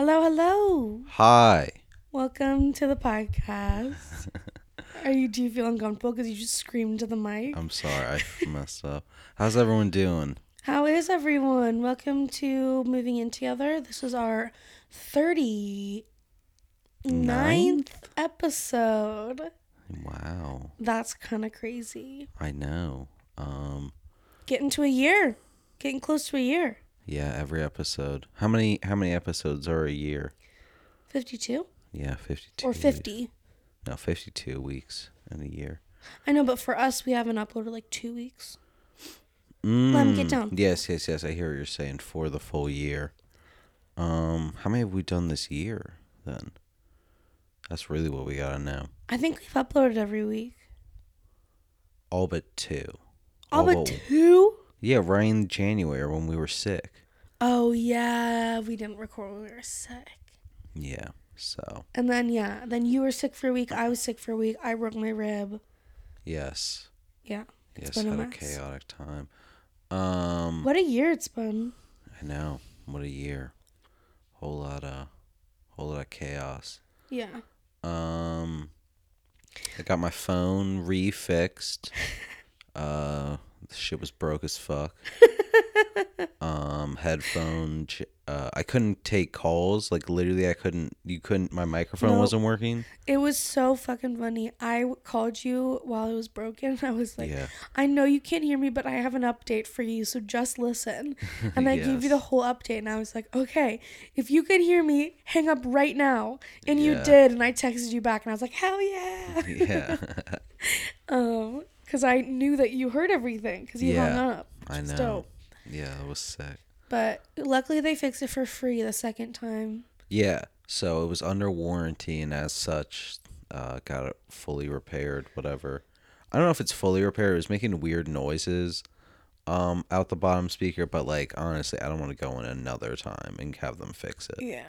Hello, hello. Hi. Welcome to the podcast. Are you do you feel uncomfortable because you just screamed to the mic? I'm sorry, I messed up. How's everyone doing? How is everyone? Welcome to Moving In Together. This is our 39th Ninth? episode. Wow, That's kind of crazy. I know. Um, Getting to a year. Getting close to a year. Yeah, every episode. How many? How many episodes are a year? 52 Yeah, fifty-two. or weeks. 50. No, fifty-two weeks in a year. I know, but for us, we haven't uploaded like two weeks. Let me get Mm, down. Yes, yes, yes. I hear what you're saying. For the full year. Um, how many have we done this year? Then, that's really what we gotta know. I think we've uploaded every week. All but two. All but two? Yeah, right in January when we were sick. Oh yeah, we didn't record when we were sick. Yeah. So And then yeah, then you were sick for a week. I was sick for a week. I broke my rib. yes. Yeah, it's Yes, been a had a mess. chaotic time. Um, What a year it's been. I know. What a year. Whole lot of, whole lot of chaos. Yeah. Um, I got my phone refixed. uh, the shit was broke as fuck. um, headphone. j- Uh, I couldn't take calls. Like literally, I couldn't. You couldn't. My microphone Nope. wasn't working. It was so fucking funny. I w- called you while it was broken. I was like, yeah. I know you can't hear me, but I have an update for you, so just listen. And I gave you the Yes. whole update, and I was like, okay, if you can hear me, hang up right now. And you Yeah. did, and I texted you back, and I was like, hell yeah. Yeah. Um, because I knew that you heard everything because you hung Yeah, up. which I know. Dope. yeah, it was sick. But luckily they fixed it for free the second time. Yeah, so it was under warranty, and as such, uh, got it fully repaired. Whatever. I don't know if it's fully repaired. It was making weird noises, um, out the bottom speaker. But like, honestly, I don't want to go in another time and have them fix it. Yeah.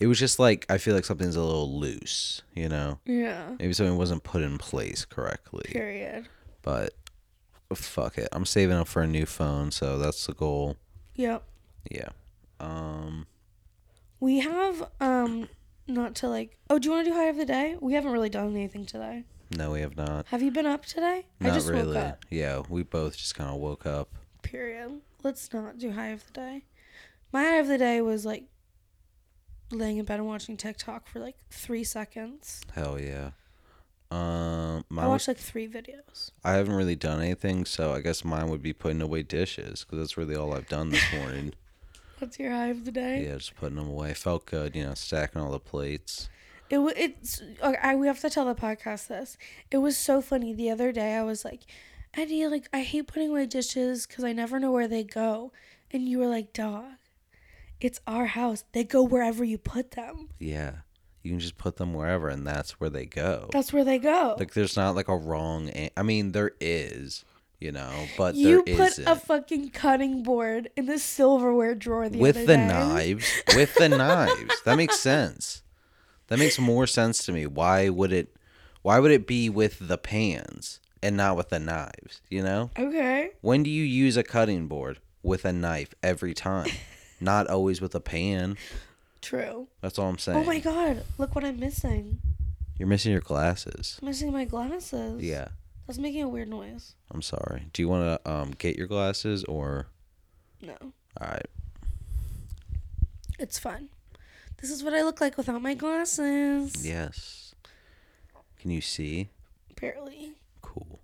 It was just like I feel like something's a little loose. You know, Yeah. maybe something wasn't put in place correctly. Period. But fuck it, I'm saving up for a new phone, so that's the goal. Yep. Yeah. Um. We have um not to like oh, do you want to do high of the day? We haven't really done anything today. No, we have not. Have you been up today? I Not just really. woke up. Yeah, we both just kind of woke up. Period. Let's not do high of the day. My high of the day was like laying in bed and watching TikTok for like three seconds. Hell yeah. Um, I watched like three videos. I haven't really done anything, so I guess mine would be putting away dishes because that's really all I've done this morning. What's your high of the day? yeah, just putting them away. Felt good, you know, stacking all the plates. It was it's okay, I we have to tell the podcast this. It was so funny the other day. I was like, Eddie, like I hate putting away dishes because I never know where they go, and you were like, dog, it's our house. They go wherever you put them. Yeah, you can just put them wherever, and that's where they go. That's where they go. Like, there's not like a wrong. I mean, there is, you know, but you there put isn't. a fucking cutting board in the silverware drawer the with the day. knives with the knives that makes sense that makes more sense to me why would it why would it be with the pans and not with the knives you know Okay. when do you use a cutting board with a knife every time not always with a pan True. that's all i'm saying Oh my god! Look what I'm missing. you're missing your glasses I'm missing my glasses. yeah That's making a weird noise. i'm sorry do you want to um get your glasses or No. all right It's fine. This is what I look like without my glasses. yes can you see Barely. cool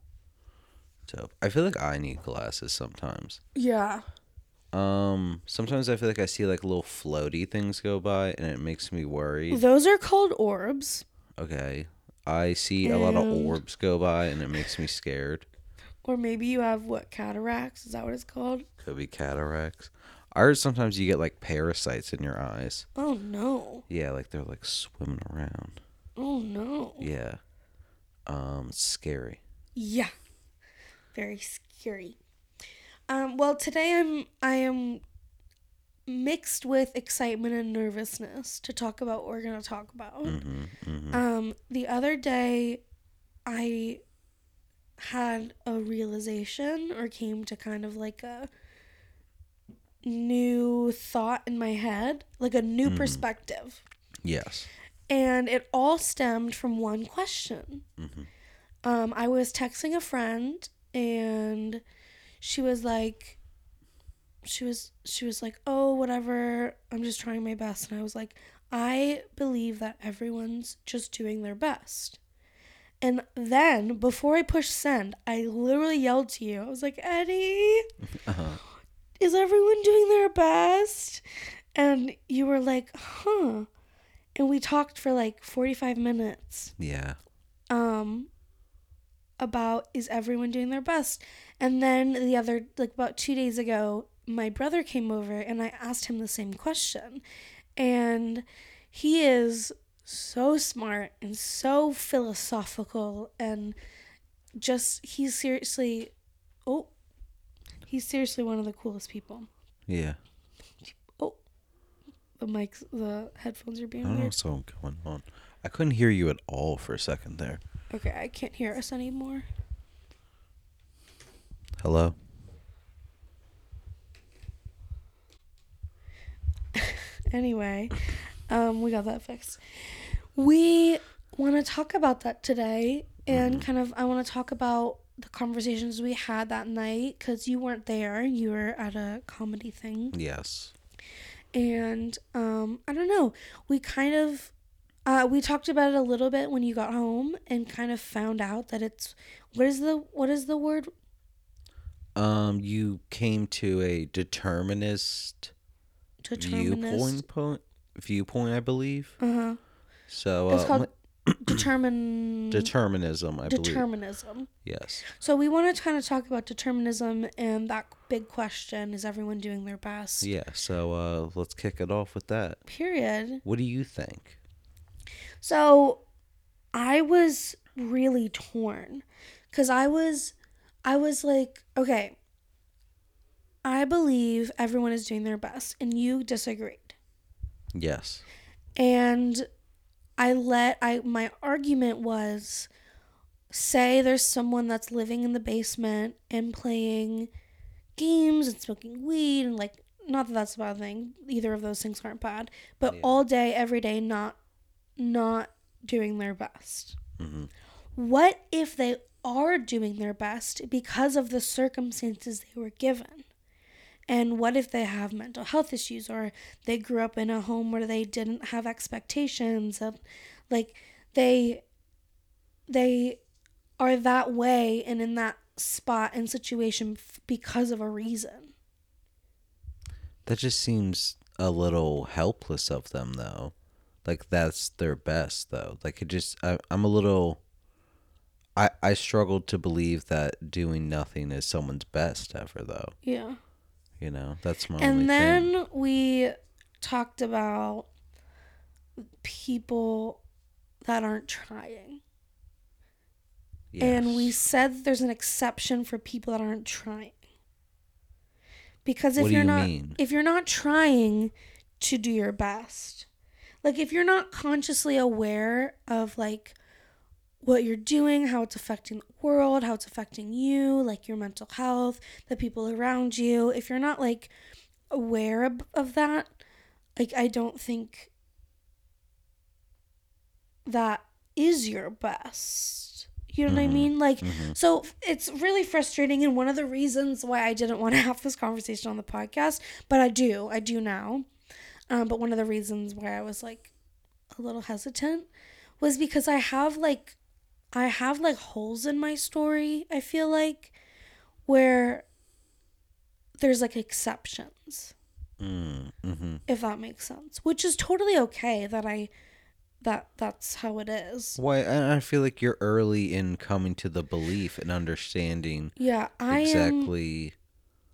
dope i feel like i need glasses sometimes Yeah. Um, sometimes I feel like I see like little floaty things go by and it makes me worried. Those are called orbs. Okay. I see a lot of And- orbs go by and it makes me scared. Or maybe you have what cataracts? Is that what it's called? Could be cataracts. I heard sometimes you get like parasites in your eyes. Oh no. Yeah, like they're like swimming around. Oh no. Yeah. Um, it's scary. Yeah. Very scary. Um, well today I'm I am mixed with excitement and nervousness to talk about what we're gonna talk about. Mm-hmm, mm-hmm. Um, the other day, I had a realization or came to kind of like a new thought in my head, like a new Mhm. perspective. Yes. And it all stemmed from one question. Mhm. Um, I was texting a friend and she was like she was she was like, "Oh, whatever. I'm just trying my best." And I was like, "I believe that everyone's just doing their best." And then, before I pushed send, I literally yelled to you. I was like, "Eddie, Uh-huh. is everyone doing their best?" And you were like, "Huh." And we talked for like 45 minutes Yeah. um about is everyone doing their best and then the other like about two days ago my brother came over and i asked him the same question and he is so smart and so philosophical and just he's seriously oh he's seriously one of the coolest people Yeah. Oh, the mics the headphones are being. I don't know what's going on. I couldn't hear you at all for a second there. okay i can't hear us anymore Hello? Anyway, um, we got that fixed. We want to talk about that today, and kind of I want to talk about the conversations we had that night because you weren't there. You were at a comedy thing, Yes. and um, I don't know. We kind of uh, we talked about it a little bit when you got home, and kind of found out that it's what is the what is the word Um, you came to a determinist determinist. viewpoint point viewpoint, I believe. Uh huh. So It's uh, called my- determine determinism, I believe. determinism. Yes. So we want to kind of talk about determinism and that big question: Is everyone doing their best? Yeah. So uh, let's kick it off with that. Period. What do you think? So I was really torn because I was, I was like, okay, I believe everyone is doing their best, and you disagreed, Yes. and I let I my argument was say there's someone that's living in the basement and playing games and smoking weed and like not that that's a bad thing. Either of those things aren't bad. But Yeah. all day every day not not doing their best. Hmm what if they are doing their best because of the circumstances they were given and what if they have mental health issues or they grew up in a home where they didn't have expectations of like they they are that way and in that spot and situation because of a reason That just seems a little helpless of them, though. Like that's their best, though. Like it just, I, I'm a little. I I struggled to believe that doing nothing is someone's best ever, though. yeah You know, that's my and then thing. we talked about people that aren't trying and we said there's an exception for people that aren't trying because if you're you not mean? if you're not trying to do your best like if you're not consciously aware of like what you're doing how it's affecting the world how it's affecting you like your mental health the people around you if you're not like aware of, of that like i don't think that is your best you know what i Mhm. mean like Mhm. so it's really frustrating, and one of the reasons why I didn't want to have this conversation on the podcast, but I do, I do now. Um, but one of the reasons why I was like a little hesitant was because I have like, I have like holes in my story. I feel like where there's like exceptions, Mm, mhm. if that makes sense, which is totally okay. That I, that that's how it is. Why? And I feel like you're early in coming to the belief and understanding Yeah, I am. exactly.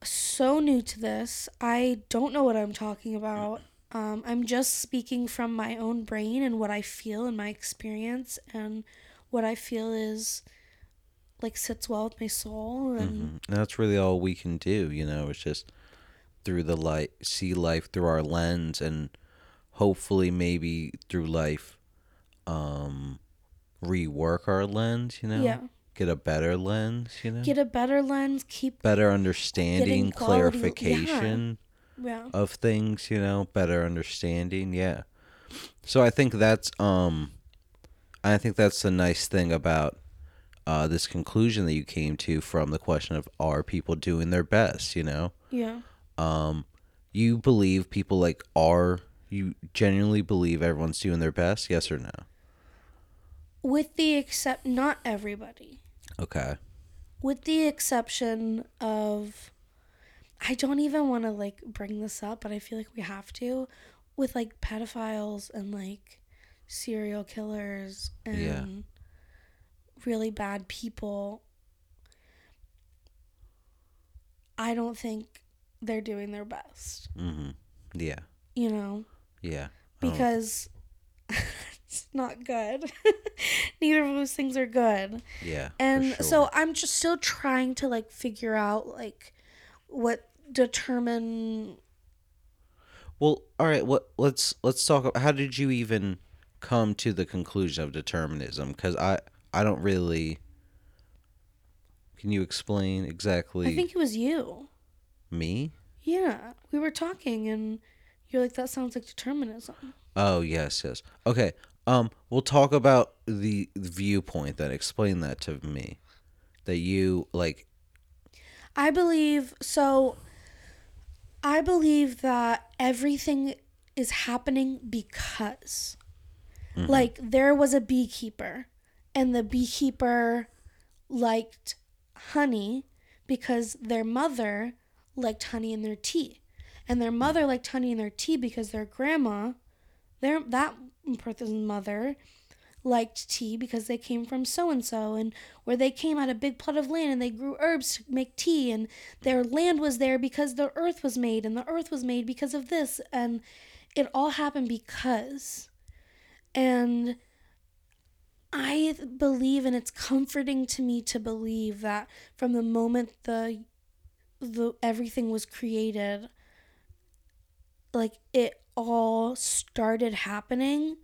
so new to this. I don't know what I'm talking about. Um, I'm just speaking from my own brain and what I feel and my experience and what I feel is like sits well with my soul and Mhm. And that's really all we can do, you know. It's just through the light, see life through our lens, and hopefully, maybe through life, um, rework our lens. You know, yeah, get a better lens. You know, get a better lens. Keep better understanding, quality- clarification. Yeah. of things, you know, better understanding. Yeah. So I think that's um I think that's the nice thing about uh this conclusion that you came to from the question of are people doing their best, you know? Yeah. Um you believe people like are you genuinely believe everyone's doing their best, yes or no? With the except not everybody. Okay. With the exception of I don't even want to like bring this up, but I feel like we have to with like pedophiles and like serial killers and Yeah. really bad people. I don't think they're doing their best, Mhm. Yeah. you know, Yeah. Because it's not good. Neither of those things are good. yeah. And sure. so I'm just still trying to like figure out like what determine Well, all right. What let's let's talk. About, how did you even come to the conclusion of determinism? Because I I don't really. Can you explain exactly I think it was you. me? Yeah. We were talking and you're like that sounds like determinism. Oh yes, yes. Okay. Um, we'll talk about the viewpoint then. Explain that to me. That you like. I believe so I believe that everything is happening because Mm-hmm. like there was a beekeeper and the beekeeper liked honey because their mother liked honey in their tea. And their mother liked honey in their tea because their grandma, their that person's mother liked tea because they came from so and so and where they came had a big plot of land and they grew herbs to make tea and their land was there because the earth was made and the earth was made because of this and it all happened because and I believe and it's comforting to me to believe that from the moment the the everything was created like it all started happening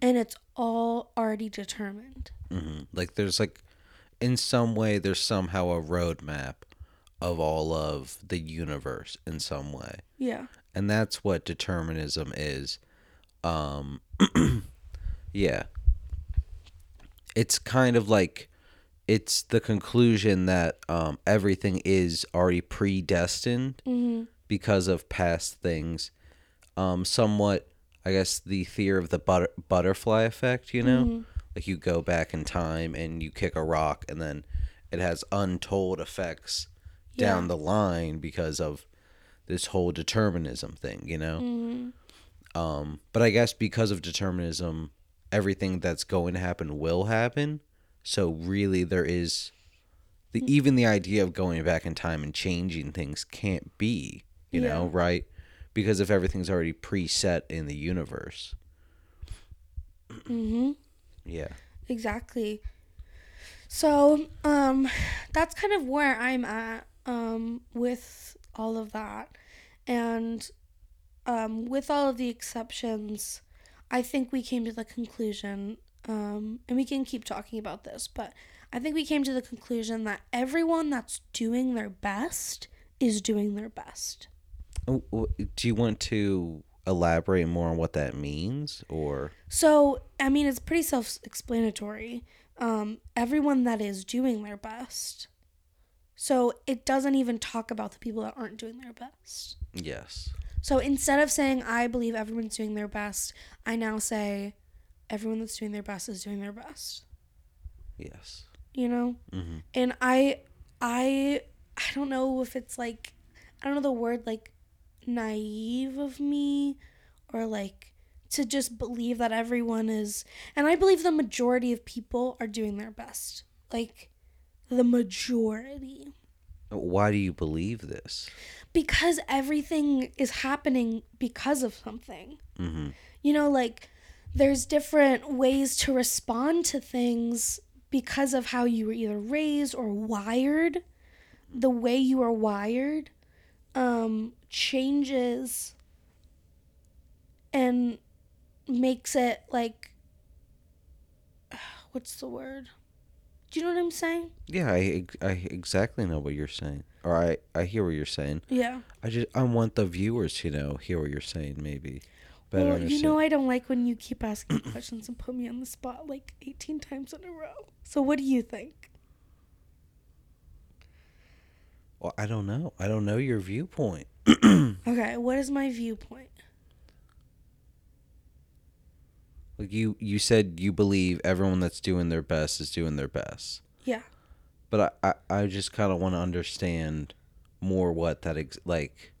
and it's all already determined. mhm. Like there's like, in some way, there's somehow a roadmap of all of the universe in some way. Yeah. and that's what determinism is um yeah it's kind of like it's the conclusion that um everything is already predestined Mhm. because of past things um somewhat i guess the theory of the butter- butterfly effect you know like you go back in time and you kick a rock and then it has untold effects down the line because of this whole determinism thing, you know? Mhm. Um, but I guess because of determinism, everything that's going to happen will happen. So really there is the even the idea of going back in time and changing things can't be, you know, right? Because if everything's already preset in the universe. Mhm. Yeah. Exactly. So, um that's kind of where I'm at um with all of that. And um with all of the exceptions, I think we came to the conclusion um and we can keep talking about this, but I think we came to the conclusion that everyone that's doing their best is doing their best. Oh, Do you want to elaborate more on what that means or So, I mean, it's pretty self explanatory. Um, everyone that is doing their best. So, it doesn't even talk about the people that aren't doing their best. yes. So, instead of saying, I believe everyone's doing their best, I now say, everyone that's doing their best is doing their best. Yes. You know? Mhm. And I, I, I don't know if it's like, I don't know the word like naive of me or like to just believe that everyone is and I believe the majority of people are doing their best. Like the majority. Why do you believe this? Because everything is happening because of something. Mhm. You know, like there's different ways to respond to things because of how you were either raised or wired. The way you are wired um, changes and makes it like, what's the word? Do you know what I'm saying? Yeah, I, I exactly know what you're saying. Or I I hear what you're saying. Yeah. I just I want the viewers to know hear what you're saying maybe. Better well, you know I don't like when you keep asking questions and put me on the spot like 18 times in a row. So what do you think? well, I don't know. I don't know your viewpoint. Okay, what is my viewpoint? Like you you said you believe everyone that's doing their best is doing their best. Yeah. But I I, I just kind of want to understand more what that ex- like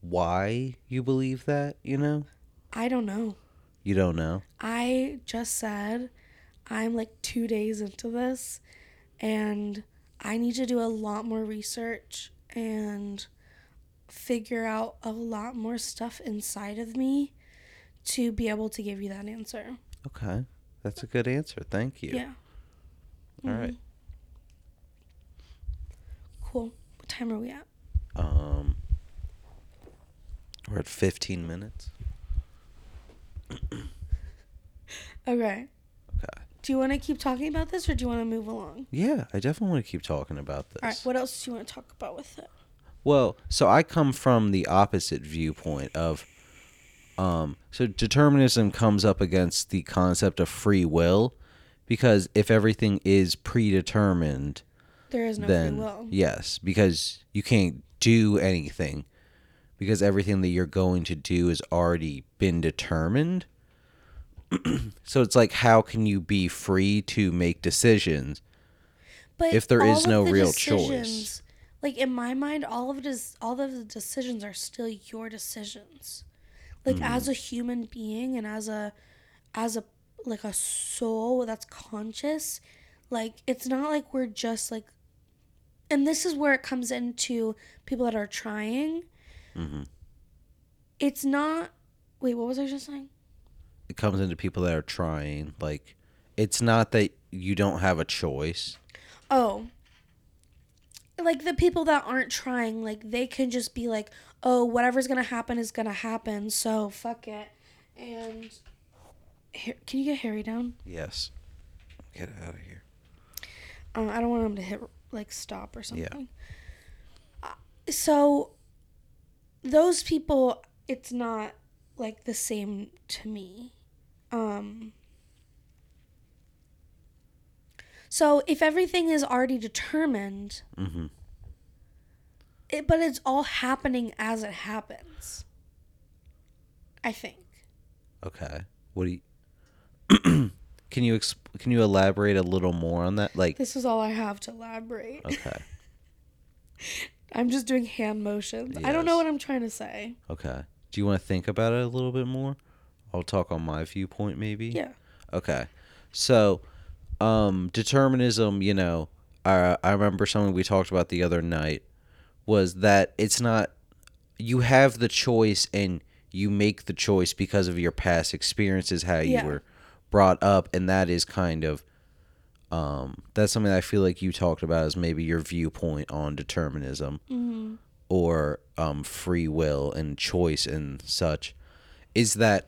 why you believe that, you know? I don't know. You don't know. I just said I'm like 2 days into this and I need to do a lot more research and figure out a lot more stuff inside of me to be able to give you that answer. Okay. That's a good answer. Thank you. Yeah. All right. Mm-hmm. Cool. What time are we at? Um We're at 15 minutes. Okay. Okay. Do you want to keep talking about this or do you want to move along? Yeah, I definitely want to keep talking about this. All right. What else do you want to talk about with it? Well, so I come from the opposite viewpoint of um so determinism comes up against the concept of free will because if everything is predetermined There is no then free will. yes, because you can't do anything because everything that you're going to do has already been determined. so it's like how can you be free to make decisions? But if there is no the real choice. Like in my mind, all of it is all of the decisions are still your decisions. Like Mm-hmm. as a human being and as a as a like a soul that's conscious, like it's not like we're just like and this is where it comes into people that are trying. Mhm. It's not wait, what was I just saying? It comes into people that are trying like it's not that you don't have a choice. Oh. Like the people that aren't trying, like they can just be like, oh, whatever's gonna happen is gonna happen, so fuck it. And can you get Harry down? Yes. Get out of here. Uh, I don't want him to hit like stop or something. Uh, so those people, it's not like the same to me. Um. So if everything is already determined, Mm-hmm. it, but it's all happening as it happens. I think. Okay. What do you Can you exp- can you elaborate a little more on that? Like This is all I have to elaborate. okay. I'm just doing hand motions. I don't know what I'm trying to say. Okay. Do you want to think about it a little bit more? I'll talk on my viewpoint maybe. Yeah. Okay. So, um, determinism, you know, I, I remember something we talked about the other night was that it's not, you have the choice and you make the choice because of your past experiences, how you Yeah. were brought up. And that is kind of, um, that's something I feel like you talked about as maybe your viewpoint on determinism hmm or um, free will and choice and such is that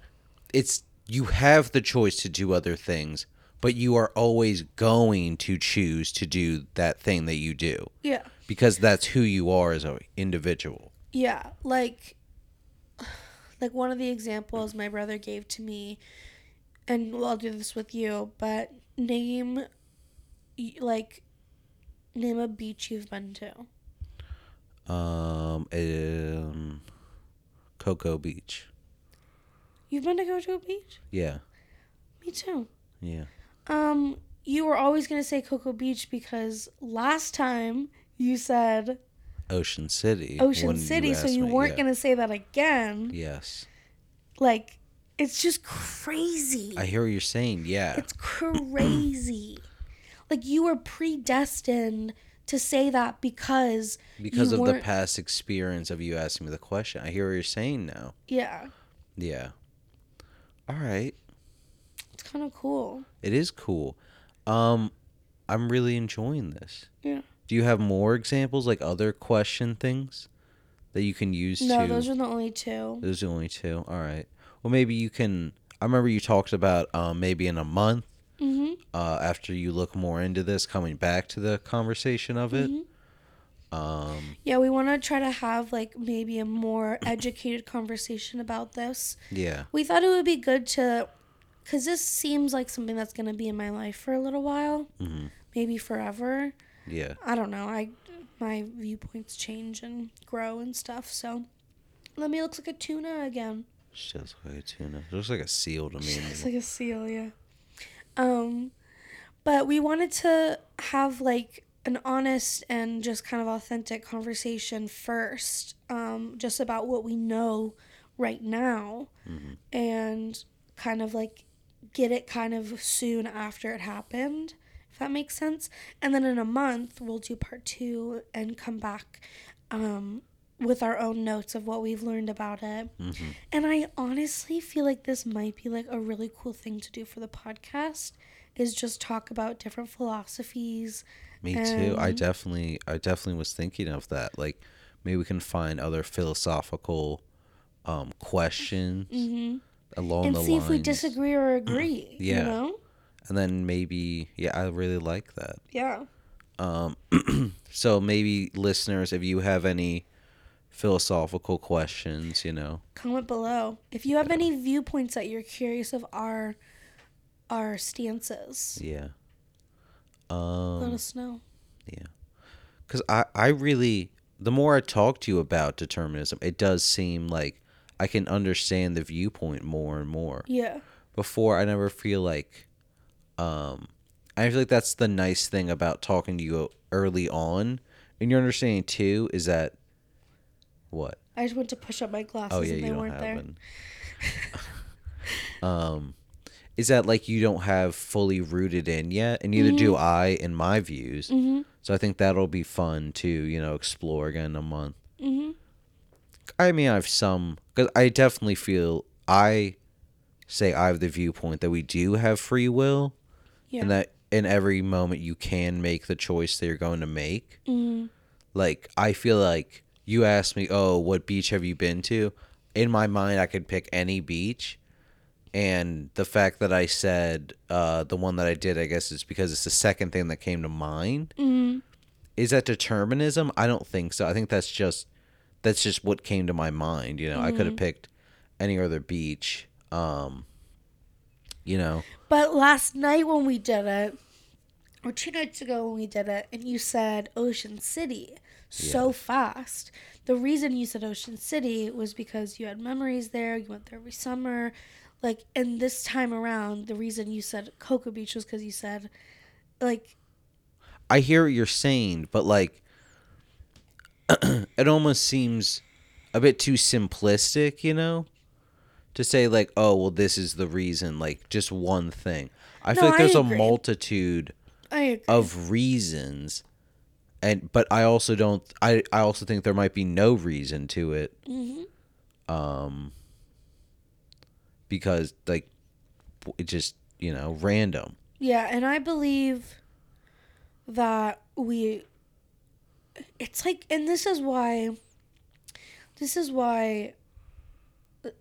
it's you have the choice to do other things but you are always going to choose to do that thing that you do Yeah. because that's who you are as an individual Yeah. Like, like one of the examples my brother gave to me, and well, I'll do this with you, but name, like, name a beach you've been to. um, um cocoa beach You've been to go to a beach? yeah Me too. yeah Um, you were always gonna say Cocoa Beach because last time you said ocean city Ocean City, so you me, weren't yeah. gonna say that again. yes Like, it's just crazy. i hear what you're saying yeah It's crazy. like you were predestined to say that because because of the past experience of you asking me the question i hear what you're saying now yeah, yeah all right it's kind of cool. It is cool. Um, I'm really enjoying this. Yeah. Do you have more examples, like other question things that you can use No, to? those are the only two. Those are the only two. All right. Well, maybe you can. I remember you talked about um, maybe in a month Mm-hmm. uh, after you look more into this, coming back to the conversation of it. Mhm. Um, Yeah, we want to try to have like maybe a more educated conversation about this. yeah. We thought it would be good to, because this seems like something that's going to be in my life for a little while, hmm maybe forever. Yeah. I don't know. I my viewpoints change and grow and stuff. So, let me look like a tuna again. She does look like a tuna. It looks like a seal to me. It's like a seal, yeah. Um, but we wanted to have like an honest and just kind of authentic conversation first, um, just about what we know right now, Mhm. and kind of like get it kind of soon after it happened, if that makes sense. And then in a month we'll do part two and come back, um, with our own notes of what we've learned about it. Mhm. And I honestly feel like this might be like a really cool thing to do for the podcast is just talk about different philosophies. Me too. I definitely, I definitely was thinking of that. Like, maybe we can find other philosophical um, questions along and the see lines, if we disagree or agree. Yeah. You know? and then maybe, yeah, I really like that. Yeah. Um, so maybe listeners, if you have any philosophical questions, you know, Comment below. If you have any viewpoints that you're curious of our our stances, yeah. let Um, us know. Yeah. because I, I really, the more I talk to you about determinism, it does seem like I can understand the viewpoint more and more. Yeah. before I never feel like um I feel like that's the nice thing about talking to you early on and your understanding too is that what I just went to push up my glasses oh yeah and they weren't have there. um is that like you don't have fully rooted in yet and neither do I in my views Mhm. so I think that'll be fun to you know explore again in a month Mhm. I mean I have some because I definitely feel I say I have the viewpoint that we do have free will Yeah. and that in every moment you can make the choice that you're going to make. Mhm. Like I feel like you asked me, "Oh, what beach have you been to?" In my mind, I could pick any beach, and the fact that I said uh, the one that I did, I guess, is because it's the second thing that came to mind. Mhm. Is that determinism? I don't think so. I think that's just that's just what came to my mind. You know, I could have picked any other beach. Um, you know, But last night when we did it, or two nights ago when we did it, and you said Ocean City so fast. The reason you said Ocean City was because you had memories there. You went there every summer. Like, and this time around, the reason you said Cocoa Beach was because you said, like, I hear what you're saying, but like it almost seems a bit too simplistic, you know? To say like, oh, well this is the reason, like just one thing. I No, feel like there's a multitude of reasons and but I also don't I I also think there might be no reason to it Mhm. um because like it just, you know, random. Yeah, and I believe that we it's like and this is why this is why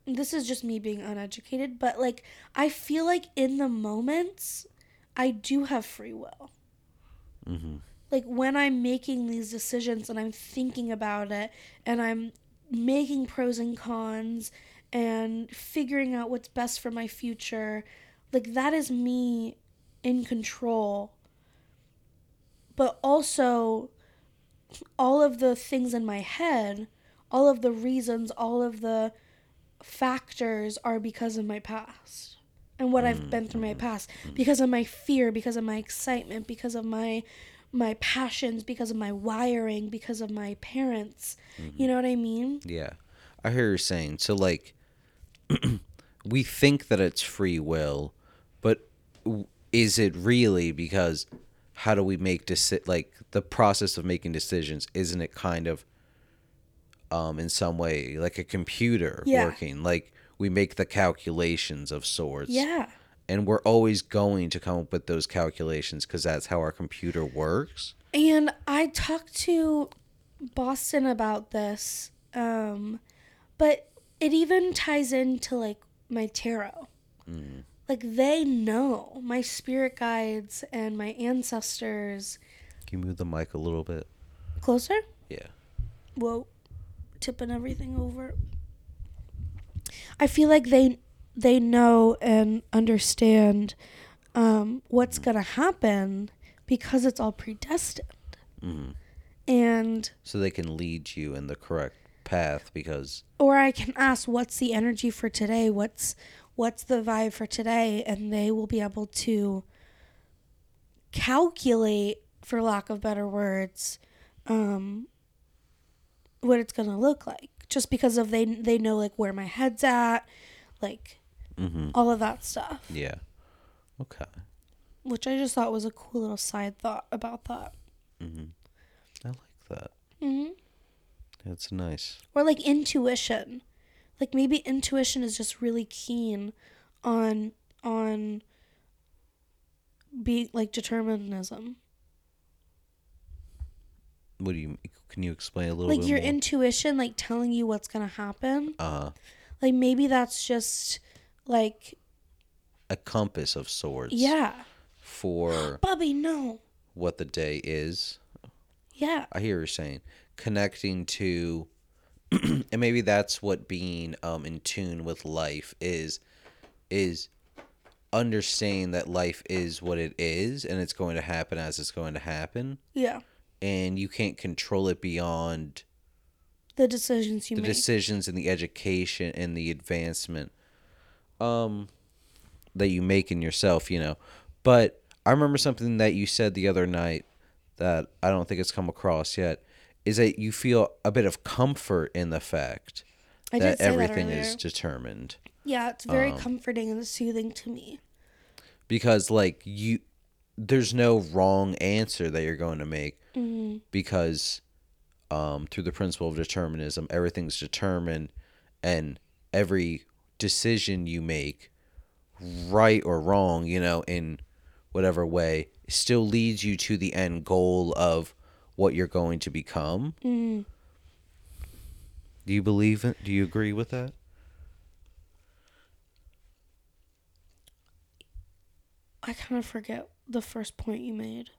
this is just me being uneducated, but like I feel like in the moments I do have free will. Mhm. Like when I'm making these decisions and I'm thinking about it and I'm making pros and cons and figuring out what's best for my future, like that is me in control. But also all of the things in my head, all of the reasons, all of the factors are because of my past and what I've mm, been through my mm-hmm, past mm-hmm. because of my fear, because of my excitement, because of my my passions, because of my wiring, because of my parents. You know what I mean? Yeah. I hear you're saying. So like we think that it's free will, but is it really because how do we make deci- like the process of making decisions isn't it kind of um in some way like a computer Yeah. working like we make the calculations of sorts Yeah. And we're always going to come up with those calculations because that's how our computer works And I talked to Boston about this, um, but it even ties into like my tarot. Like they know my spirit guides and my ancestors. can you move the mic a little bit Closer? Yeah. Whoa, tipping everything over. I feel like they they know and understand um, what's gonna happen because it's all predestined, hmm and So they can lead you in the correct path because or I can ask what's the energy for today, what's what's the vibe for today, and they will be able to calculate, for lack of better words, um, what it's gonna look like. Just because of they they know like where my head's at, like hmm all of that stuff, yeah. Okay. which I just thought was a cool little side thought about that. hmm I like that. hmm That's nice. Or like intuition, like maybe intuition is just really keen on on being like determinism. What do you? Can you explain a little bit? like your more? intuition like telling you what's gonna happen uh, like maybe that's just like a compass of sorts. yeah. For bobby no. what the day is. yeah. I hear you're saying. Connecting to, and maybe that's what being um in tune with life is, is understanding that life is what it is and it's going to happen as it's going to happen, yeah. And you can't control it beyond the decisions you make the make. decisions and the education and the advancement um that you make in yourself you know. But i remember something that you said the other night that i don't think it's come across yet is that you feel a bit of comfort in the fact I that everything that is determined. Yeah it's very um, comforting and soothing to me. Because like you there's no wrong answer that you're going to make mm-hmm. because um, through the principle of determinism, everything's determined, and every decision you make, right or wrong, you know, in whatever way, still leads you to the end goal of what you're going to become. mm Do you believe it? Do you agree with that? i kind of forget the first point you made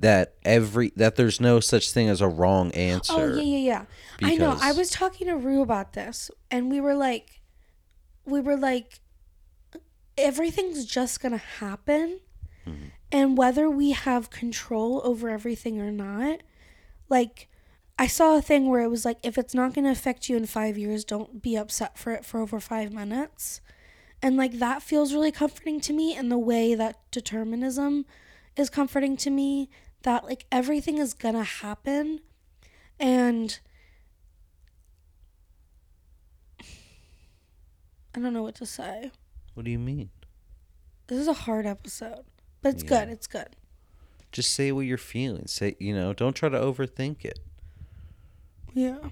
That every that there's no such thing as a wrong answer. oh yeah yeah yeah i know i was talking to rue about this and we were like we were like everything's just gonna happen Mm-hmm. and whether we have control over everything or not like i saw a thing where it was like if it's not gonna affect you in five years don't be upset for it for over five minutes and like that feels really comforting to me in the way that determinism is comforting to me that like everything is gonna happen and I don't know what to say. What do you mean? This is a hard episode, but it's Yeah. good. It's good. Just say what you're feeling. Say, you know, don't try to overthink it. Yeah.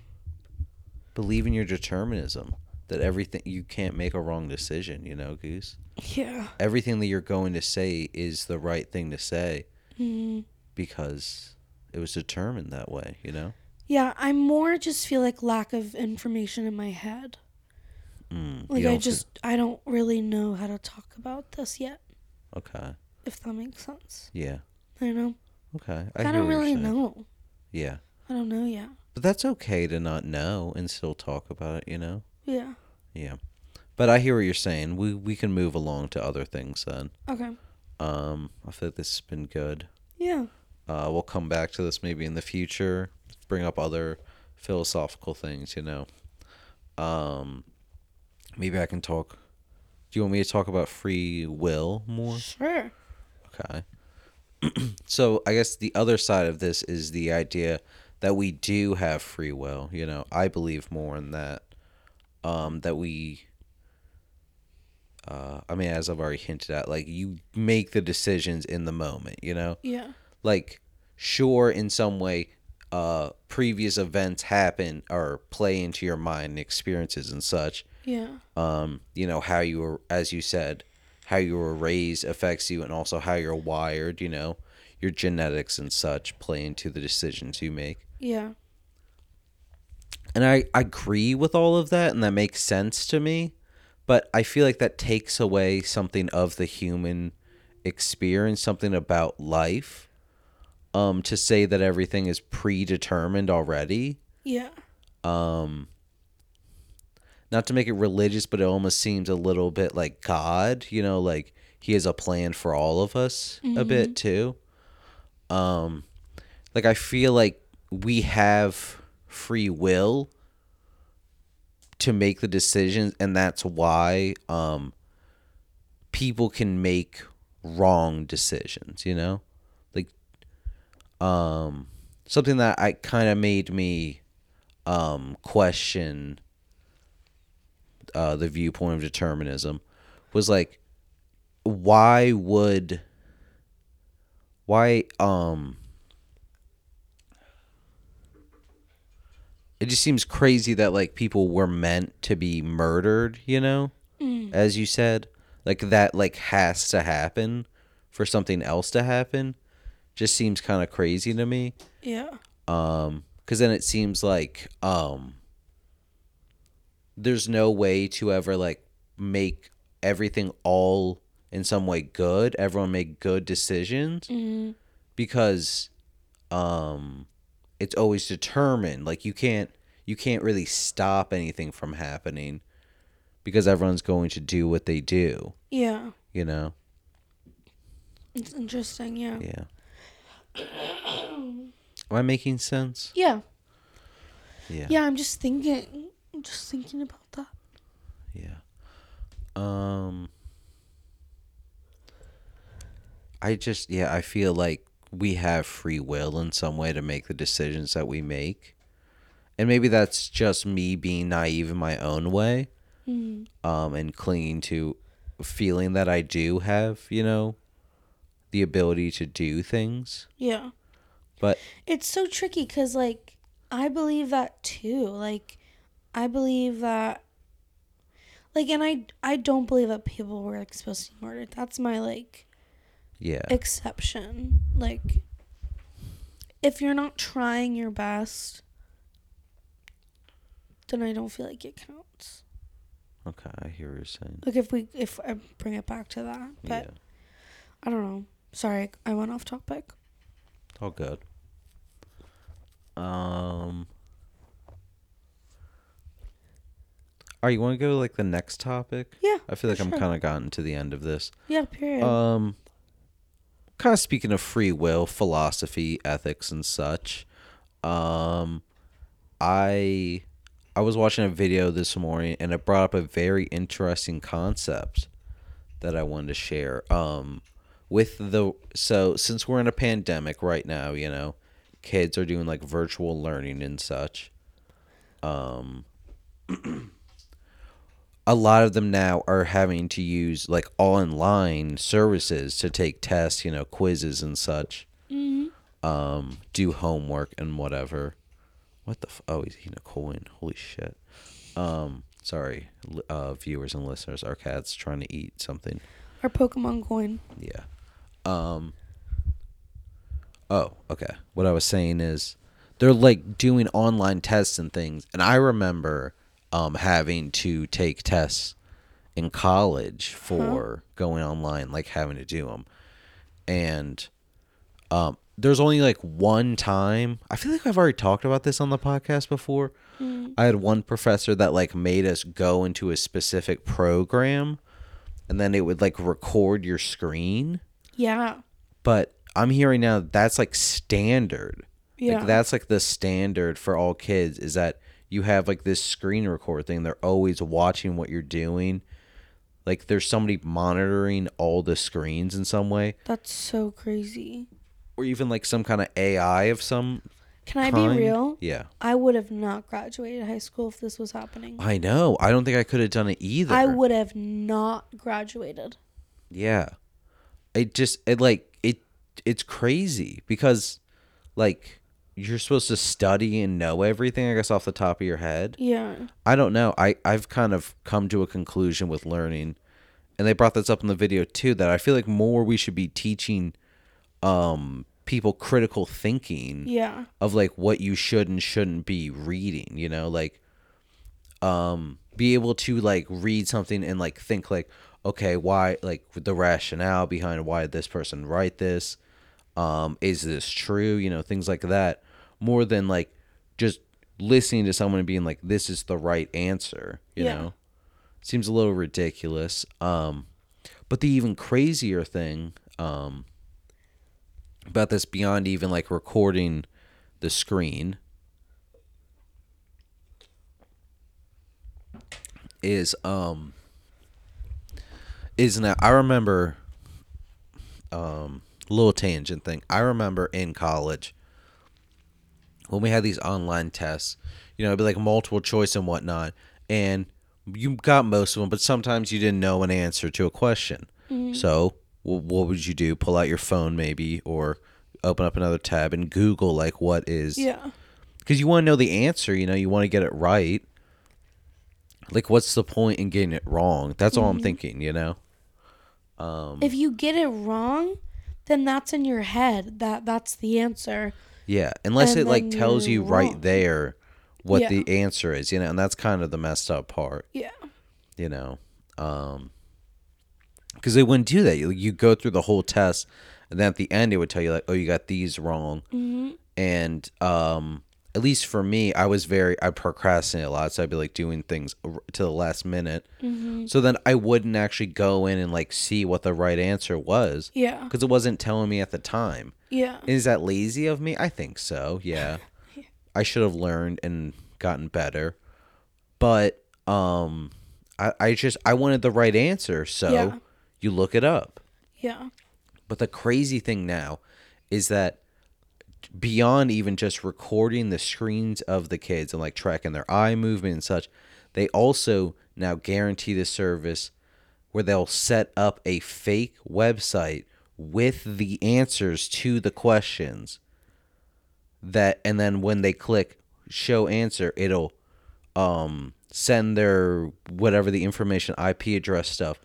Believe in your determinism that everything you can't make a wrong decision, you know, Goose. Yeah. Everything that you're going to say is the right thing to say Mm. Because it was determined that way, you know? Yeah, I more just feel like lack of information in my head. Mm, Like I just I don't really know how to talk about this yet, Okay. if that makes sense. Yeah. I know. Okay. I, hear don't really know. Yeah. I don't know yet. But that's okay to not know and still talk about it, you know? Yeah. Yeah. But I hear what you're saying. We we can move along to other things then. Okay. Um, I feel like this has been good. Yeah. Uh, we'll come back to this maybe in the future. Bring up other philosophical things, you know. Um, maybe I can talk. Do you want me to talk about free will more? Sure. Okay. so I guess the other side of this is the idea that we do have free will. You know, I believe more in that. Um, that we. Uh, I mean, as I've already hinted at, like you make the decisions in the moment. You know, Yeah. Like sure in some way uh previous events happen or play into your mind and experiences and such Yeah. um you know how you were as you said how you were raised affects you and also how you're wired you know your genetics and such play into the decisions you make Yeah. and I, I agree with all of that and that makes sense to me but i feel like that takes away something of the human experience something about life um to say that everything is predetermined already. Yeah. Um not to make it religious, but it almost seems a little bit like God, you know, like he has a plan for all of us a bit too. Um like I feel like we have free will to make the decisions and that's why um people can make wrong decisions, you know? Um something that I kind of made me um question uh the viewpoint of determinism was like why would why um it just seems crazy that like people were meant to be murdered, you know? As you said, like that like has to happen for something else to happen. Just seems kind of crazy to me. Yeah. Um cuz then it seems like um there's no way to ever like make everything all in some way good, everyone make good decisions Mm-hmm. because um it's always determined like you can't you can't really stop anything from happening because everyone's going to do what they do Yeah. you know It's interesting. Yeah. yeah am i making sense Yeah. yeah Yeah. I'm just thinking. I'm just thinking about that. yeah um i just yeah i feel like we have free will in some way to make the decisions that we make and maybe that's just me being naive in my own way Mm. um, and clinging to feeling that I do have, you know, the ability to do things. Yeah. But It's so tricky because, like, I believe that too. Like, I believe that, like, and I I don't believe that people were like supposed to be murdered. That's my like yeah, exception. Like, if you're not trying your best, then I don't feel like it counts. okay, I hear what you're saying. Like, if we if I bring it back to that, but yeah, I don't know. Sorry, I went off topic. all good. Um, all right, you want to go to, like the next topic? Yeah, I feel like I'm sure. kind of gotten to the end of this. Yeah. Period. Um, kind of speaking of free will, philosophy, ethics, and such. Um, I I was watching a video this morning, and it brought up a very interesting concept that I wanted to share. Um, with the so since we're in a pandemic right now, you know, kids are doing like virtual learning and such. Um. a lot of them now are having to use like online services to take tests, you know, quizzes and such. Um, do homework and whatever. What the? F- oh, he's eating a coin. Holy shit. Um, sorry, uh, viewers and listeners. Our cat's trying to eat something. Our Pokemon coin. Yeah. Um. Oh, okay. What I was saying is, they're like doing online tests and things, and I remember um having to take tests in college for going online, like having to do them, and um, there's only like one time. I feel like I've already talked about this on the podcast before. I had one professor that like made us go into a specific program, and then it would like record your screen Yeah. but I'm hearing now that's like standard. Yeah. Like that's like the standard for all kids is that you have like this screen record thing. They're always watching what you're doing. Like there's somebody monitoring all the screens in some way, That's so crazy. or even like some kind of AI of some. Can I kind. be real? Yeah, I would have not graduated high school if this was happening. I know. I don't think I could have done it either. I would have not graduated. Yeah. It just it like it it's crazy because like you're supposed to study and know everything I guess off the top of your head. Yeah. I don't know. I I've kind of come to a conclusion with learning and they brought this up in the video too that I feel like more we should be teaching um people critical thinking Yeah. of like what you should and shouldn't be reading, you know, like um be able to like read something and like think like okay, why like the rationale behind why this person write this? Um, is this true? You know, things like that. More than like just listening to someone and being like, this is the right answer, you Yeah. know? Seems a little ridiculous. Um, but the even crazier thing um, about this beyond even like recording the screen is um is now I remember um little tangent thing. I remember in college when we had these online tests, you know, it'd be like multiple choice and whatnot, and you got most of them, but sometimes you didn't know an answer to a question. So, wh- what would you do? Pull out your phone, maybe, or open up another tab and Google like what is Yeah. because you want to know the answer. You know, you want to get it right. Like, what's the point in getting it wrong? That's all I'm thinking. You know. Um, If you get it wrong, then that's in your head. That that's the answer. Yeah, unless And it like tells you you're right there what Yeah. the answer is, you know, and that's kind of the messed up part, Yeah. you know. Um cuz they wouldn't do that. You, you go through the whole test and then at the end it would tell you like, "Oh, you got these wrong." hmm And um at least for me, I was very I procrastinate a lot, so I'd be like doing things to the last minute. hmm So then I wouldn't actually go in and like see what the right answer was Yeah. because it wasn't telling me at the time. Yeah. Is that lazy of me? I think so. Yeah. I should have learned and gotten better. But um I, I just I wanted the right answer, so Yeah. you look it up. Yeah. But the crazy thing now is that beyond even just recording the screens of the kids and like tracking their eye movement and such, they also now guarantee the service where they'll set up a fake website with the answers to the questions that and then when they click show answer it'll um send their whatever the information IP address stuff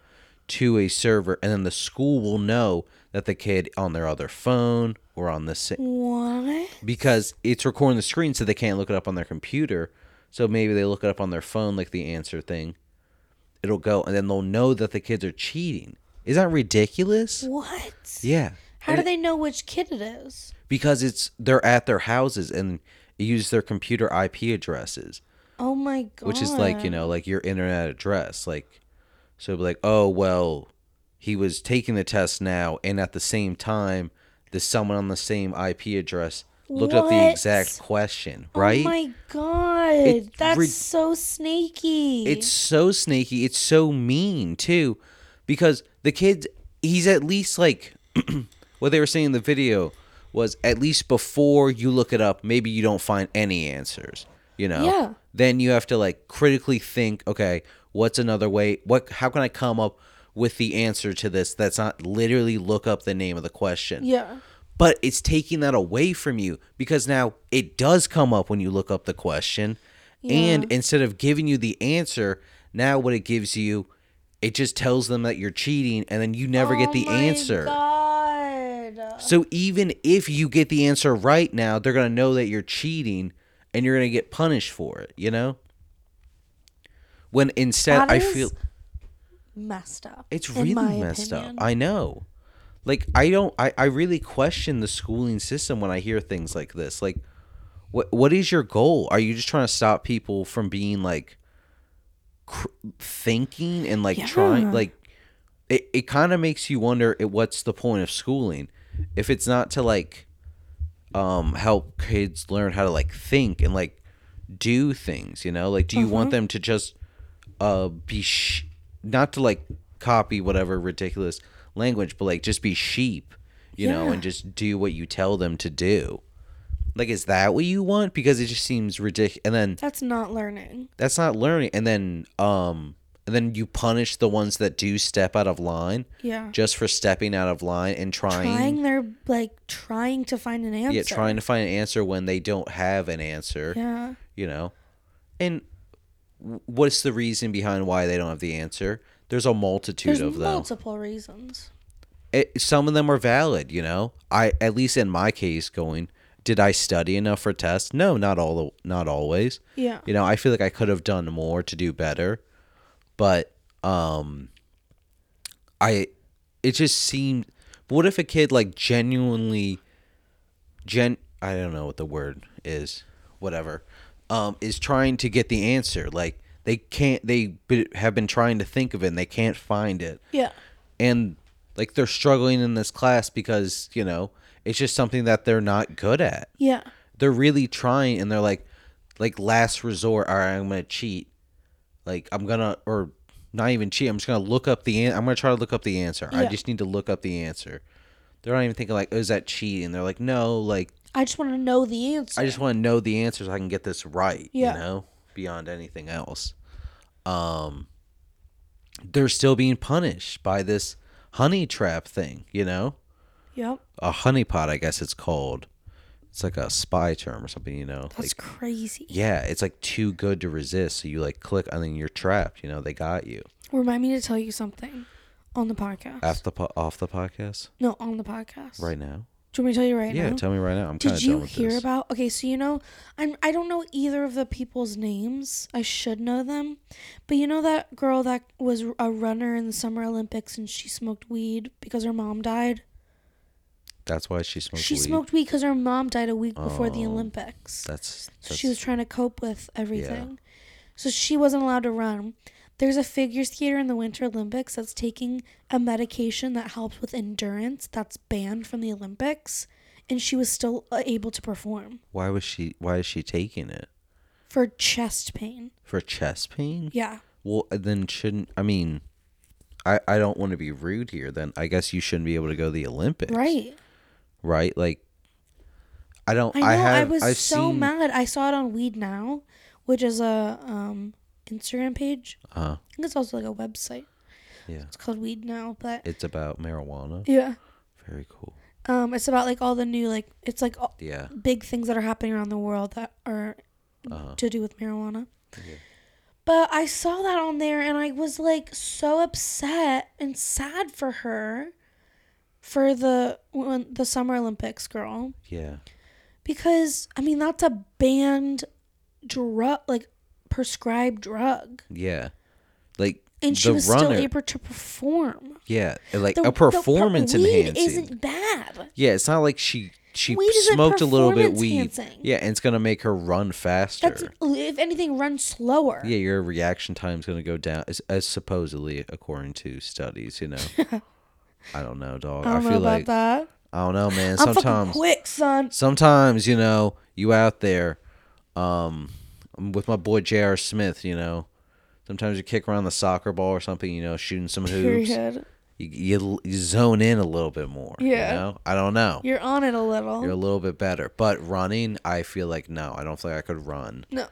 to a server and then the school will know that the kid on their other phone or on the sa- What? because it's recording the screen so they can't look it up on their computer so maybe they look it up on their phone like the answer thing it'll go and then they'll know that the kids are cheating is that ridiculous What? yeah How do they know which kid it is? because it's they're at their houses and use their computer IP addresses Oh my god. which is like you know like your internet address like so like oh well he was taking the test now and at the same time there's someone on the same ip address looked up the exact question oh right Oh my god. It's That's rid- so snaky. it's so snaky it's so mean too because the kid he's at least like what they were saying in the video was at least before you look it up maybe you don't find any answers you know Yeah. then you have to like critically think okay what's another way what how can i come up with the answer to this that's not literally look up the name of the question. Yeah. but it's taking that away from you because now it does come up when you look up the question. And instead of giving you the answer now what it gives you it just tells them that you're cheating and then you never get Oh the my answer. God. so even if you get the answer right now they're going to know that you're cheating and you're going to get punished for it you know? When instead i feel messed up. it's really messed opinion. up. I know. Like I don't I, I really question the schooling system when I hear things like this. Like what what is your goal? Are you just trying to stop people from being like cr- thinking and like trying like it, it kind of makes you wonder eh, what's the point of schooling if it's not to like um help kids learn how to like think and like do things you know like do you want them to just uh be sh- not to like copy whatever ridiculous language but like just be sheep you know and just do what you tell them to do like is that what you want because it just seems ridiculous and then That's not learning. that's not learning and then um and then you punish the ones that do step out of line Yeah. just for stepping out of line and trying, Trying, they're like trying to find an answer. yeah trying to find an answer when they don't have an answer Yeah. you know and what's the reason behind why they don't have the answer? There's a multitude There's of them. multiple reasons. it, some of them are valid you know? I at least in my case going did i study enough for tests? No not all the, not always. Yeah. you know i feel like i could have done more to do better but um i it just seemed what if a kid like genuinely, gen I don't know what the word is, whatever, um, is trying to get the answer. Like they can't, they be, have been trying to think of it and they can't find it, Yeah. and like they're struggling in this class because you know it's just something that they're not good at. Yeah. They're really trying, and they're like, like last resort. All right, I'm gonna cheat. Like I'm gonna or not even cheat. I'm just gonna look up the. An- I'm gonna try to look up the answer. I just need to look up the answer. They're not even thinking like, oh, is that cheating? They're like, no, like I just want to know the answer. I just want to know the answer so I can get this right. Yeah. You know, beyond anything else. Um, they're still being punished by this honey trap thing. You know, Yep. a honeypot, I guess it's called. It's like a spy term or something. You know, That's like crazy. yeah, it's like too good to resist. So you like click and then you're trapped. You know, they got you. Remind me to tell you something on the podcast. The po- off the podcast no, on the podcast. right now. Do you want me to tell you right now? yeah, now? tell me right now. I'm kind of Did you done with hear this. about? Okay, so you know, I'm I don't know either of the people's names. I should know them, but you know that girl that was a runner in the Summer Olympics and she smoked weed because her mom died. That's why she smoked she weed. smoked weed because her mom died a week before the Oh, Olympics. That's, So that's she was trying to cope with everything. So she wasn't allowed to run. There's a figure skater in the Winter Olympics that's taking a medication that helps with endurance that's banned from the Olympics, and she was still uh, able to perform why was she? Why is she taking it for chest pain. for chest pain? Yeah. Well, then shouldn't I mean? I I don't want to be rude here. Then I guess you shouldn't be able to go to the Olympics, Right. Right? Like, I don't. I know. I, I, was I've so seen, mad. I saw it on Weed Now, which is a um Instagram page. Uh, I think it's also like a website. yeah, It's called Weed Now, but it's about marijuana. yeah. Very cool. Um, it's about like all the new like it's like all, Yeah. big things that are happening around the world that are Uh-huh. to do with marijuana. Yeah. But I saw that on there and I was like so upset and sad for her for the when, the Summer Olympics girl Yeah. because I mean that's a banned drug like prescribed drug Yeah. Like and she the was runner. still able to perform. yeah. Like The- a the per- performance weed enhancing. isn't bad. Yeah, it's not like she she Weed smoked a little bit weed. enhancing. Yeah, and it's gonna make her run faster. That's if anything run slower. yeah, your reaction time's gonna go down, as, as supposedly according to studies. You know, I don't know, dog. I I, don't know feel about like that. I don't know, man. I'm Sometimes, quick, son. sometimes you know, you out there, um, I'm with my boy J.R. Smith. You know, sometimes you kick around the soccer ball or something. You know, shooting some hoops. Period. You, you you zone in a little bit more. Yeah. You know, I don't know. You're on it a little. You're a little bit better. But running, I feel like no, I don't feel like I could run no.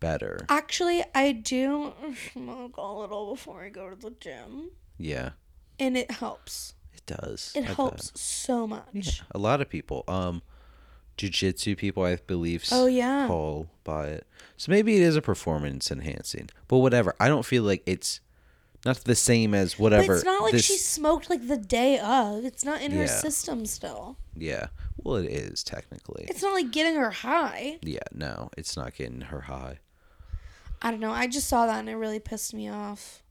better. Actually, I do smoke a little before I go to the gym, Yeah, and it helps. it does. It I bet. helps so much. Yeah, a lot of people. Um, jujitsu people, I believe. Oh, yeah. Call by it. So maybe it is a performance enhancing, but whatever. I don't feel like it's not the same as But whatever. it's not like this, she smoked like the day of. It's not in her system still. Yeah. Well, it is technically. It's not like getting her high. yeah. No, it's not getting her high. I don't know. I just saw that and it really pissed me off.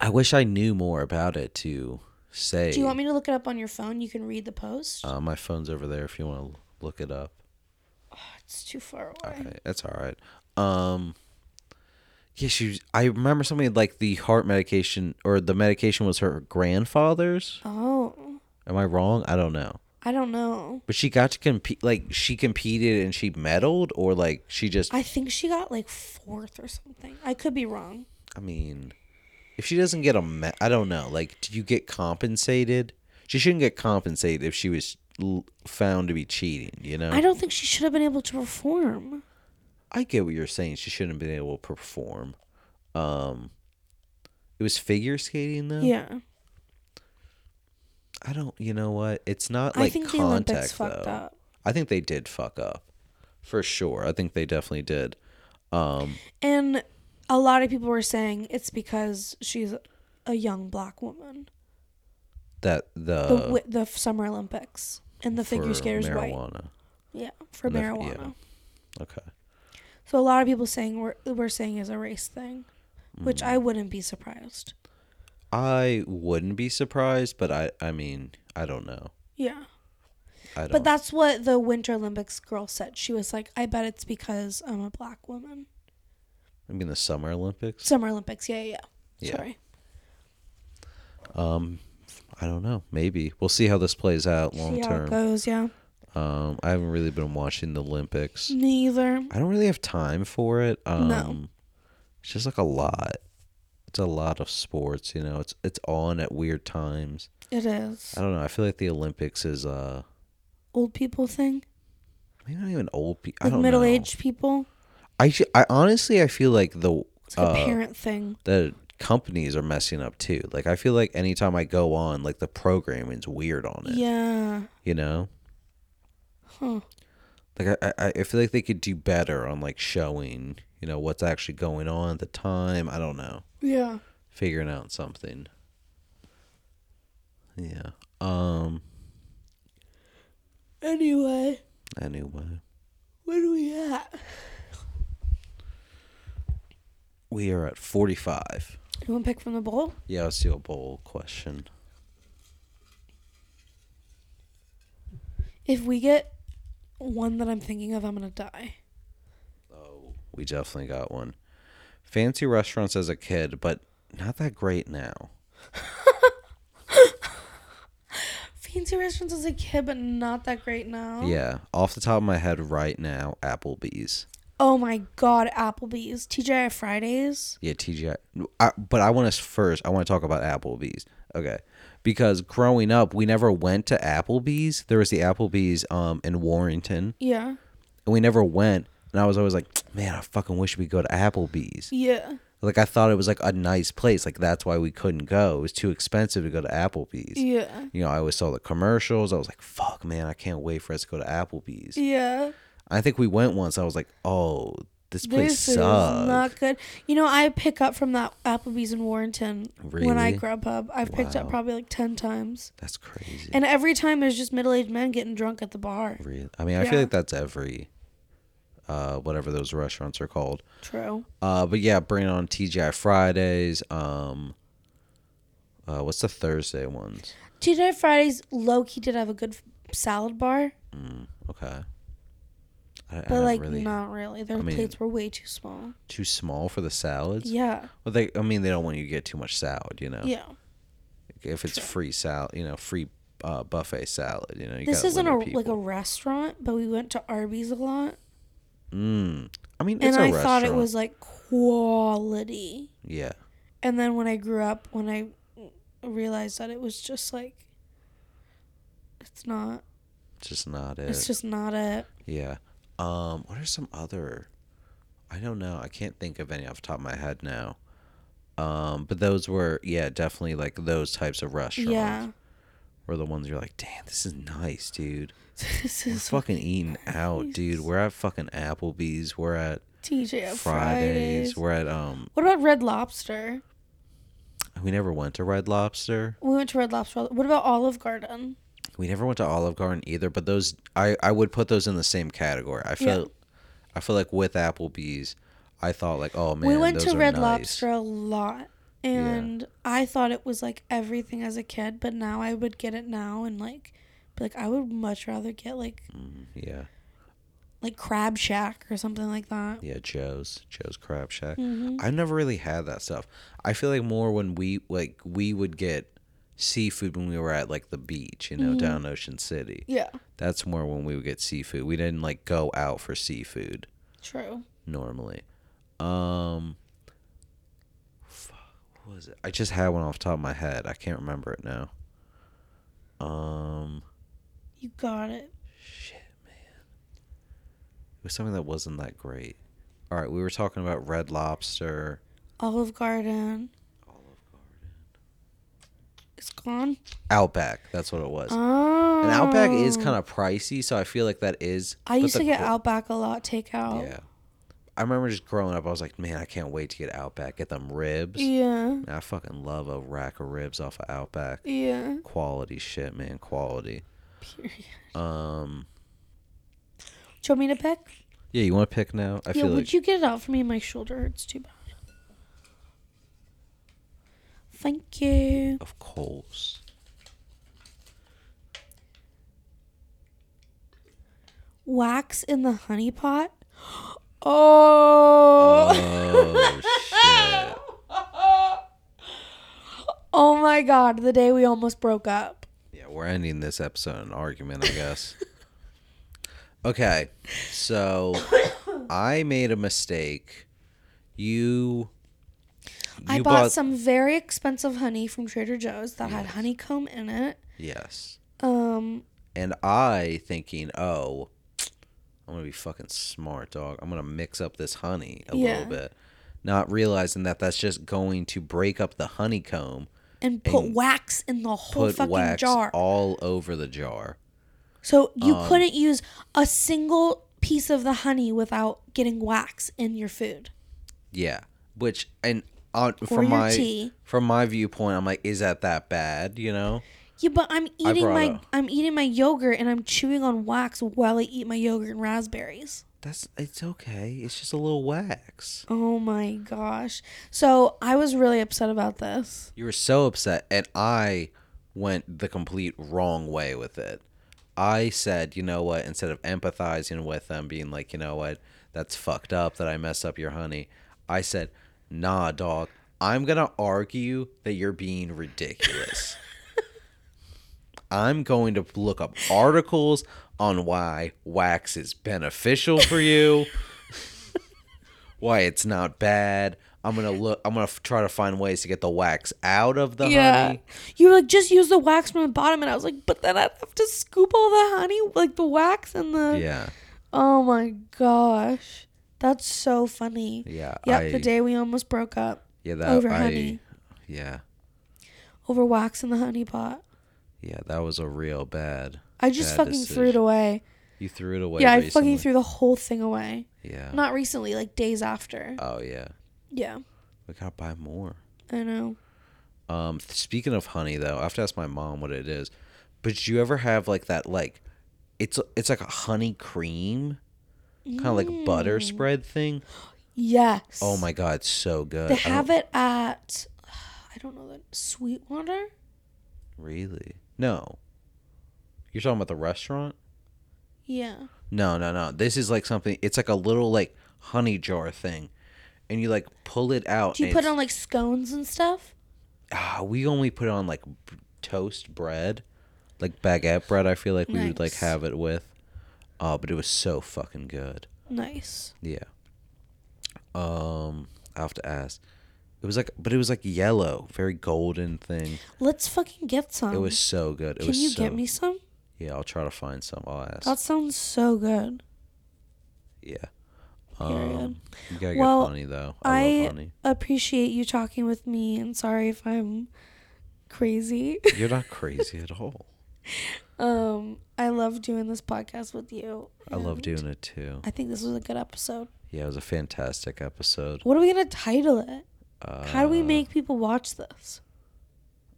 I wish I knew more about it to say. Do you want me to look it up on your phone? You can read the post. Uh, my phone's over there if you want to look it up. it's too far away. Alright, that's all right. Um, yeah, she. Was, I remember something like the heart medication or the medication was her grandfather's. Oh, Am I wrong? I don't know. I don't know. But she got to compete. Like she competed and she medaled, or like she just. I, think she got like fourth or something. I could be wrong. I mean, if she doesn't get a, me- I don't know. Like, do you get compensated? She shouldn't get compensated if she was found to be cheating. You know. I don't think she should have been able to perform. I get what you're saying. She shouldn't have been able to perform. Um, it was figure skating though. Yeah. I don't. You know what? It's not I like think the Olympics contact fucked though. up. I think they did fuck up, for sure. I think they definitely did. Um, And a lot of people were saying it's because she's a young black woman. That the, The wi- the Summer Olympics and the figure for skater's white. marijuana. Yeah, for And the- marijuana. Okay. So a lot of people saying we're we're saying is a race thing, which Mm. I wouldn't be surprised. I wouldn't be surprised, but I I mean, I don't know. Yeah. I don't. But that's what the Winter Olympics girl said. She was like, I bet it's because I'm a black woman. I mean, the Summer Olympics. Summer Olympics, yeah, yeah. yeah. Yeah. Sorry. Um, I don't know. Maybe we'll see how this plays out long See how it term. goes, yeah. Um, I haven't really been watching the Olympics. Neither. I don't really have time for it. Um, No. It's just like a lot. It's a lot of sports, you know. It's it's on at weird times. It is. I don't know. I feel like the Olympics is uh Old people thing? maybe not even old people. I Like don't middle know. aged people? I sh- I honestly I feel like the It's like a uh, parent thing. the companies are messing up too. Like I feel like anytime I go on, like the programming's weird on it. Yeah. You know. Huh. Like I, I I feel like they could do better on like showing you know what's actually going on at the time. I don't know. Yeah. figuring out something. Yeah. Um. Anyway, Anyway, where are we at? we are at forty-five. You want to pick from the bowl? Yeah, let's do a bowl question. If we get one that I'm thinking of, I'm going to die. Oh, we definitely got one. Fancy restaurants as a kid, but not that great now. Fancy restaurants as a kid, but not that great now. Yeah, off the top of my head, right now, Applebee's. Oh my god, Applebee's. TGI Fridays. Yeah, TGI. I, but I want to first. I want to talk about Applebee's. Okay, because growing up, we never went to Applebee's. There was the Applebee's um in Warrington, Yeah. and we never went. And I was always like, man, I fucking wish we could go to Applebee's. Yeah. Like I thought it was like a nice place. Like that's why we couldn't go. It was too expensive to go to Applebee's. Yeah. You know, I always saw the commercials. I was like, fuck, man, I can't wait for us to go to Applebee's. Yeah. I think we went once. I was like, oh, this place This is sucks. not good. You know, I pick up from that Applebee's in Warrenton when I Really? grub up. I've picked up probably like 10 times. That's crazy. And every time there's just middle aged men getting drunk at the bar. Really? I mean, I feel like that's every, uh, whatever those restaurants are called. True. Uh, but yeah, bring on TGI Fridays. Um, uh, what's the Thursday ones? TGI Fridays low key did have a good salad bar, Mm, okay. I, I but don't like really not really. Their I mean- plates were way too small. too small for the salads. Yeah. Well, they. I mean, they don't want you to get too much salad. You know. Yeah. If it's True. free salad, you know, free uh, buffet salad. You know. You this isn't a like a restaurant, but we went to Arby's a lot, Mm. I mean, and it's a I restaurant. thought it was like quality. Yeah. And then when I grew up, when I realized that it was just like, it's not. It's Just not it. It's just not it. Yeah. Um, what are some other I don't know. I can't think of any off the top of my head now. Um, but those were yeah, definitely like those types of restaurants Yeah. were the ones you're like, damn, this is nice, dude. this We're is fucking eating out, dude. We're at fucking Applebee's. We're at TJ Fridays. Fridays. We're at um. What about Red Lobster? We never went to Red Lobster. We went to Red Lobster. What about Olive Garden? We never went to Olive Garden either. But those, I I would put those in the same category. I Yeah. feel, I feel like with Applebee's, I thought like, oh man, we went to Red nice. Lobster a lot. And I thought it was like everything as a kid, but now I would get it now and like be like I would much rather get like Mm, yeah, like Crab Shack or something like that. yeah. Joe's, Joe's Crab Shack. hmm I've never really had that stuff. I feel like more when we like we would get seafood when we were at like the beach, you know, Mhm. down Ocean City. Yeah, That's more when we would get seafood. We didn't like go out for seafood true. normally. Um fuck, what was it? I just had one off the top of my head. I can't remember it now. Um You got it. shit, man. It was something that wasn't that great. All right, we were talking about Red Lobster. Olive Garden. Outback, that's what it was. Oh. And Outback is kind of pricey, so I feel like that is. I used to get qu- Outback a lot takeout. Yeah. I remember just growing up, I was like, man, I can't wait to get Outback, get them ribs. Yeah. Man, I fucking love a rack of ribs off of Outback. Yeah. Quality shit, man, quality. Period. Um, Do you want me to pick? yeah, you want to pick now? I yeah, feel would like you get it out for me? My shoulder hurts too bad. Thank you. Of course. Wax in the honey pot. Oh. Oh shit. Oh my god, the day we almost broke up. Yeah, we're ending this episode in an argument, I guess. okay, so I made a mistake. You. I you bought, some very expensive honey from Trader Joe's that had honeycomb in it. Yes. Um, And I thinking, oh, I'm gonna be fucking smart, dog. I'm gonna mix up this honey a Yeah. little bit, not realizing that that's just going to break up the honeycomb, and put And wax in the whole put fucking wax jar. all over the jar. So you Um, couldn't use a single piece of the honey without getting wax in your food Yeah, which and or from my tea. from my viewpoint, I'm like, is that that bad? You know? Yeah, but I'm eating my a- I'm eating my yogurt and I'm chewing on wax while I eat my yogurt and raspberries. That's it's okay. It's just a little wax. Oh my gosh. So I was really upset about this. You were so upset, and I went the complete wrong way with it. I said, you know what? Instead of empathizing with them, being like, you know what, that's fucked up that I messed up your honey. I said, nah, dog. I'm gonna argue that you're being ridiculous. I'm going to look up articles on why wax is beneficial for you, why it's not bad. I'm gonna look. I'm gonna f- try to find ways to get the wax out of the yeah. honey. You were like, just use the wax from the bottom and I was like, but then I'd have to scoop all the honey, like the wax and the Yeah, Oh my gosh. That's so funny. yeah. Yep, I, the day we almost broke up yeah, that over I, honey. Yeah, over wax in the honey pot. yeah. That was a real bad. I just Bad fucking threw it away. You threw it away. yeah, I fucking threw the whole thing away. Yeah. Not recently, like days after. Oh yeah. Yeah, We gotta buy more. I know. Um, speaking of honey, though, I have to ask my mom what it is. But did you ever have like that? Like, it's it's like a honey cream, kind of like butter Mm. spread thing. Yes. Oh my god, it's so good. They I don't- have it at, I don't know, the Sweetwater? Really? No. You're talking about the restaurant? Yeah. No, no, no. This is like something. It's like a little like honey jar thing, and you like pull it out. Do you and put it it's- on like scones and stuff? Ah, we only put it on like b- toast bread, like baguette bread. I feel like we would like Nice. have it with. Uh, but it was so fucking good. Nice. Yeah. Um, I have to ask. It was like, but it was like yellow, very golden thing. Let's fucking get some. It was so good. It Can was you so, get me some? Yeah, I'll try to find some. I'll ask. That sounds so good. yeah. Um, you gotta Well, get honey though. I, I appreciate you talking with me and sorry if I'm crazy. You're not crazy at all. Um I love doing this podcast with you. I love doing it too. I think this was a good episode. Yeah, it was a fantastic episode. What are we going to title it? Uh, How do we make people watch this?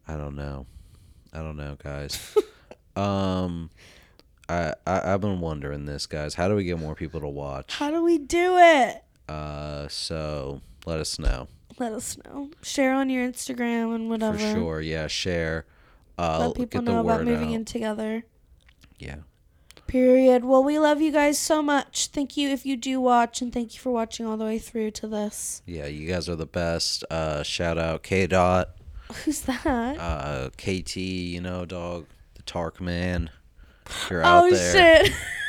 I don't know. I don't know, guys. um, I, I I've been wondering this, guys. How do we get more people to watch? How do we do it? Uh, so let us know Let us know. Share on your Instagram and whatever. for sure. Yeah, share. Uh, Let people know about moving out. in together. Yeah. Period. Well, we love you guys so much. Thank you if you do watch, and thank you for watching all the way through to this. Yeah, you guys are the best. Uh, shout out K Dot, Who's that? uh, KT, you know, dog, the Tark man. You're out oh there. shit!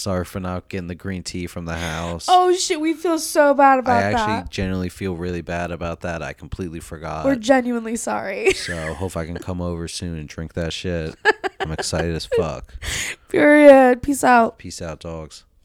Sorry for not getting the green tea from the house. Oh shit! We feel so bad about that. I actually genuinely feel really bad about that. I completely forgot. We're genuinely sorry. so hope I can come over soon and drink that shit. I'm excited as fuck. Period. Peace out. Peace out, dogs.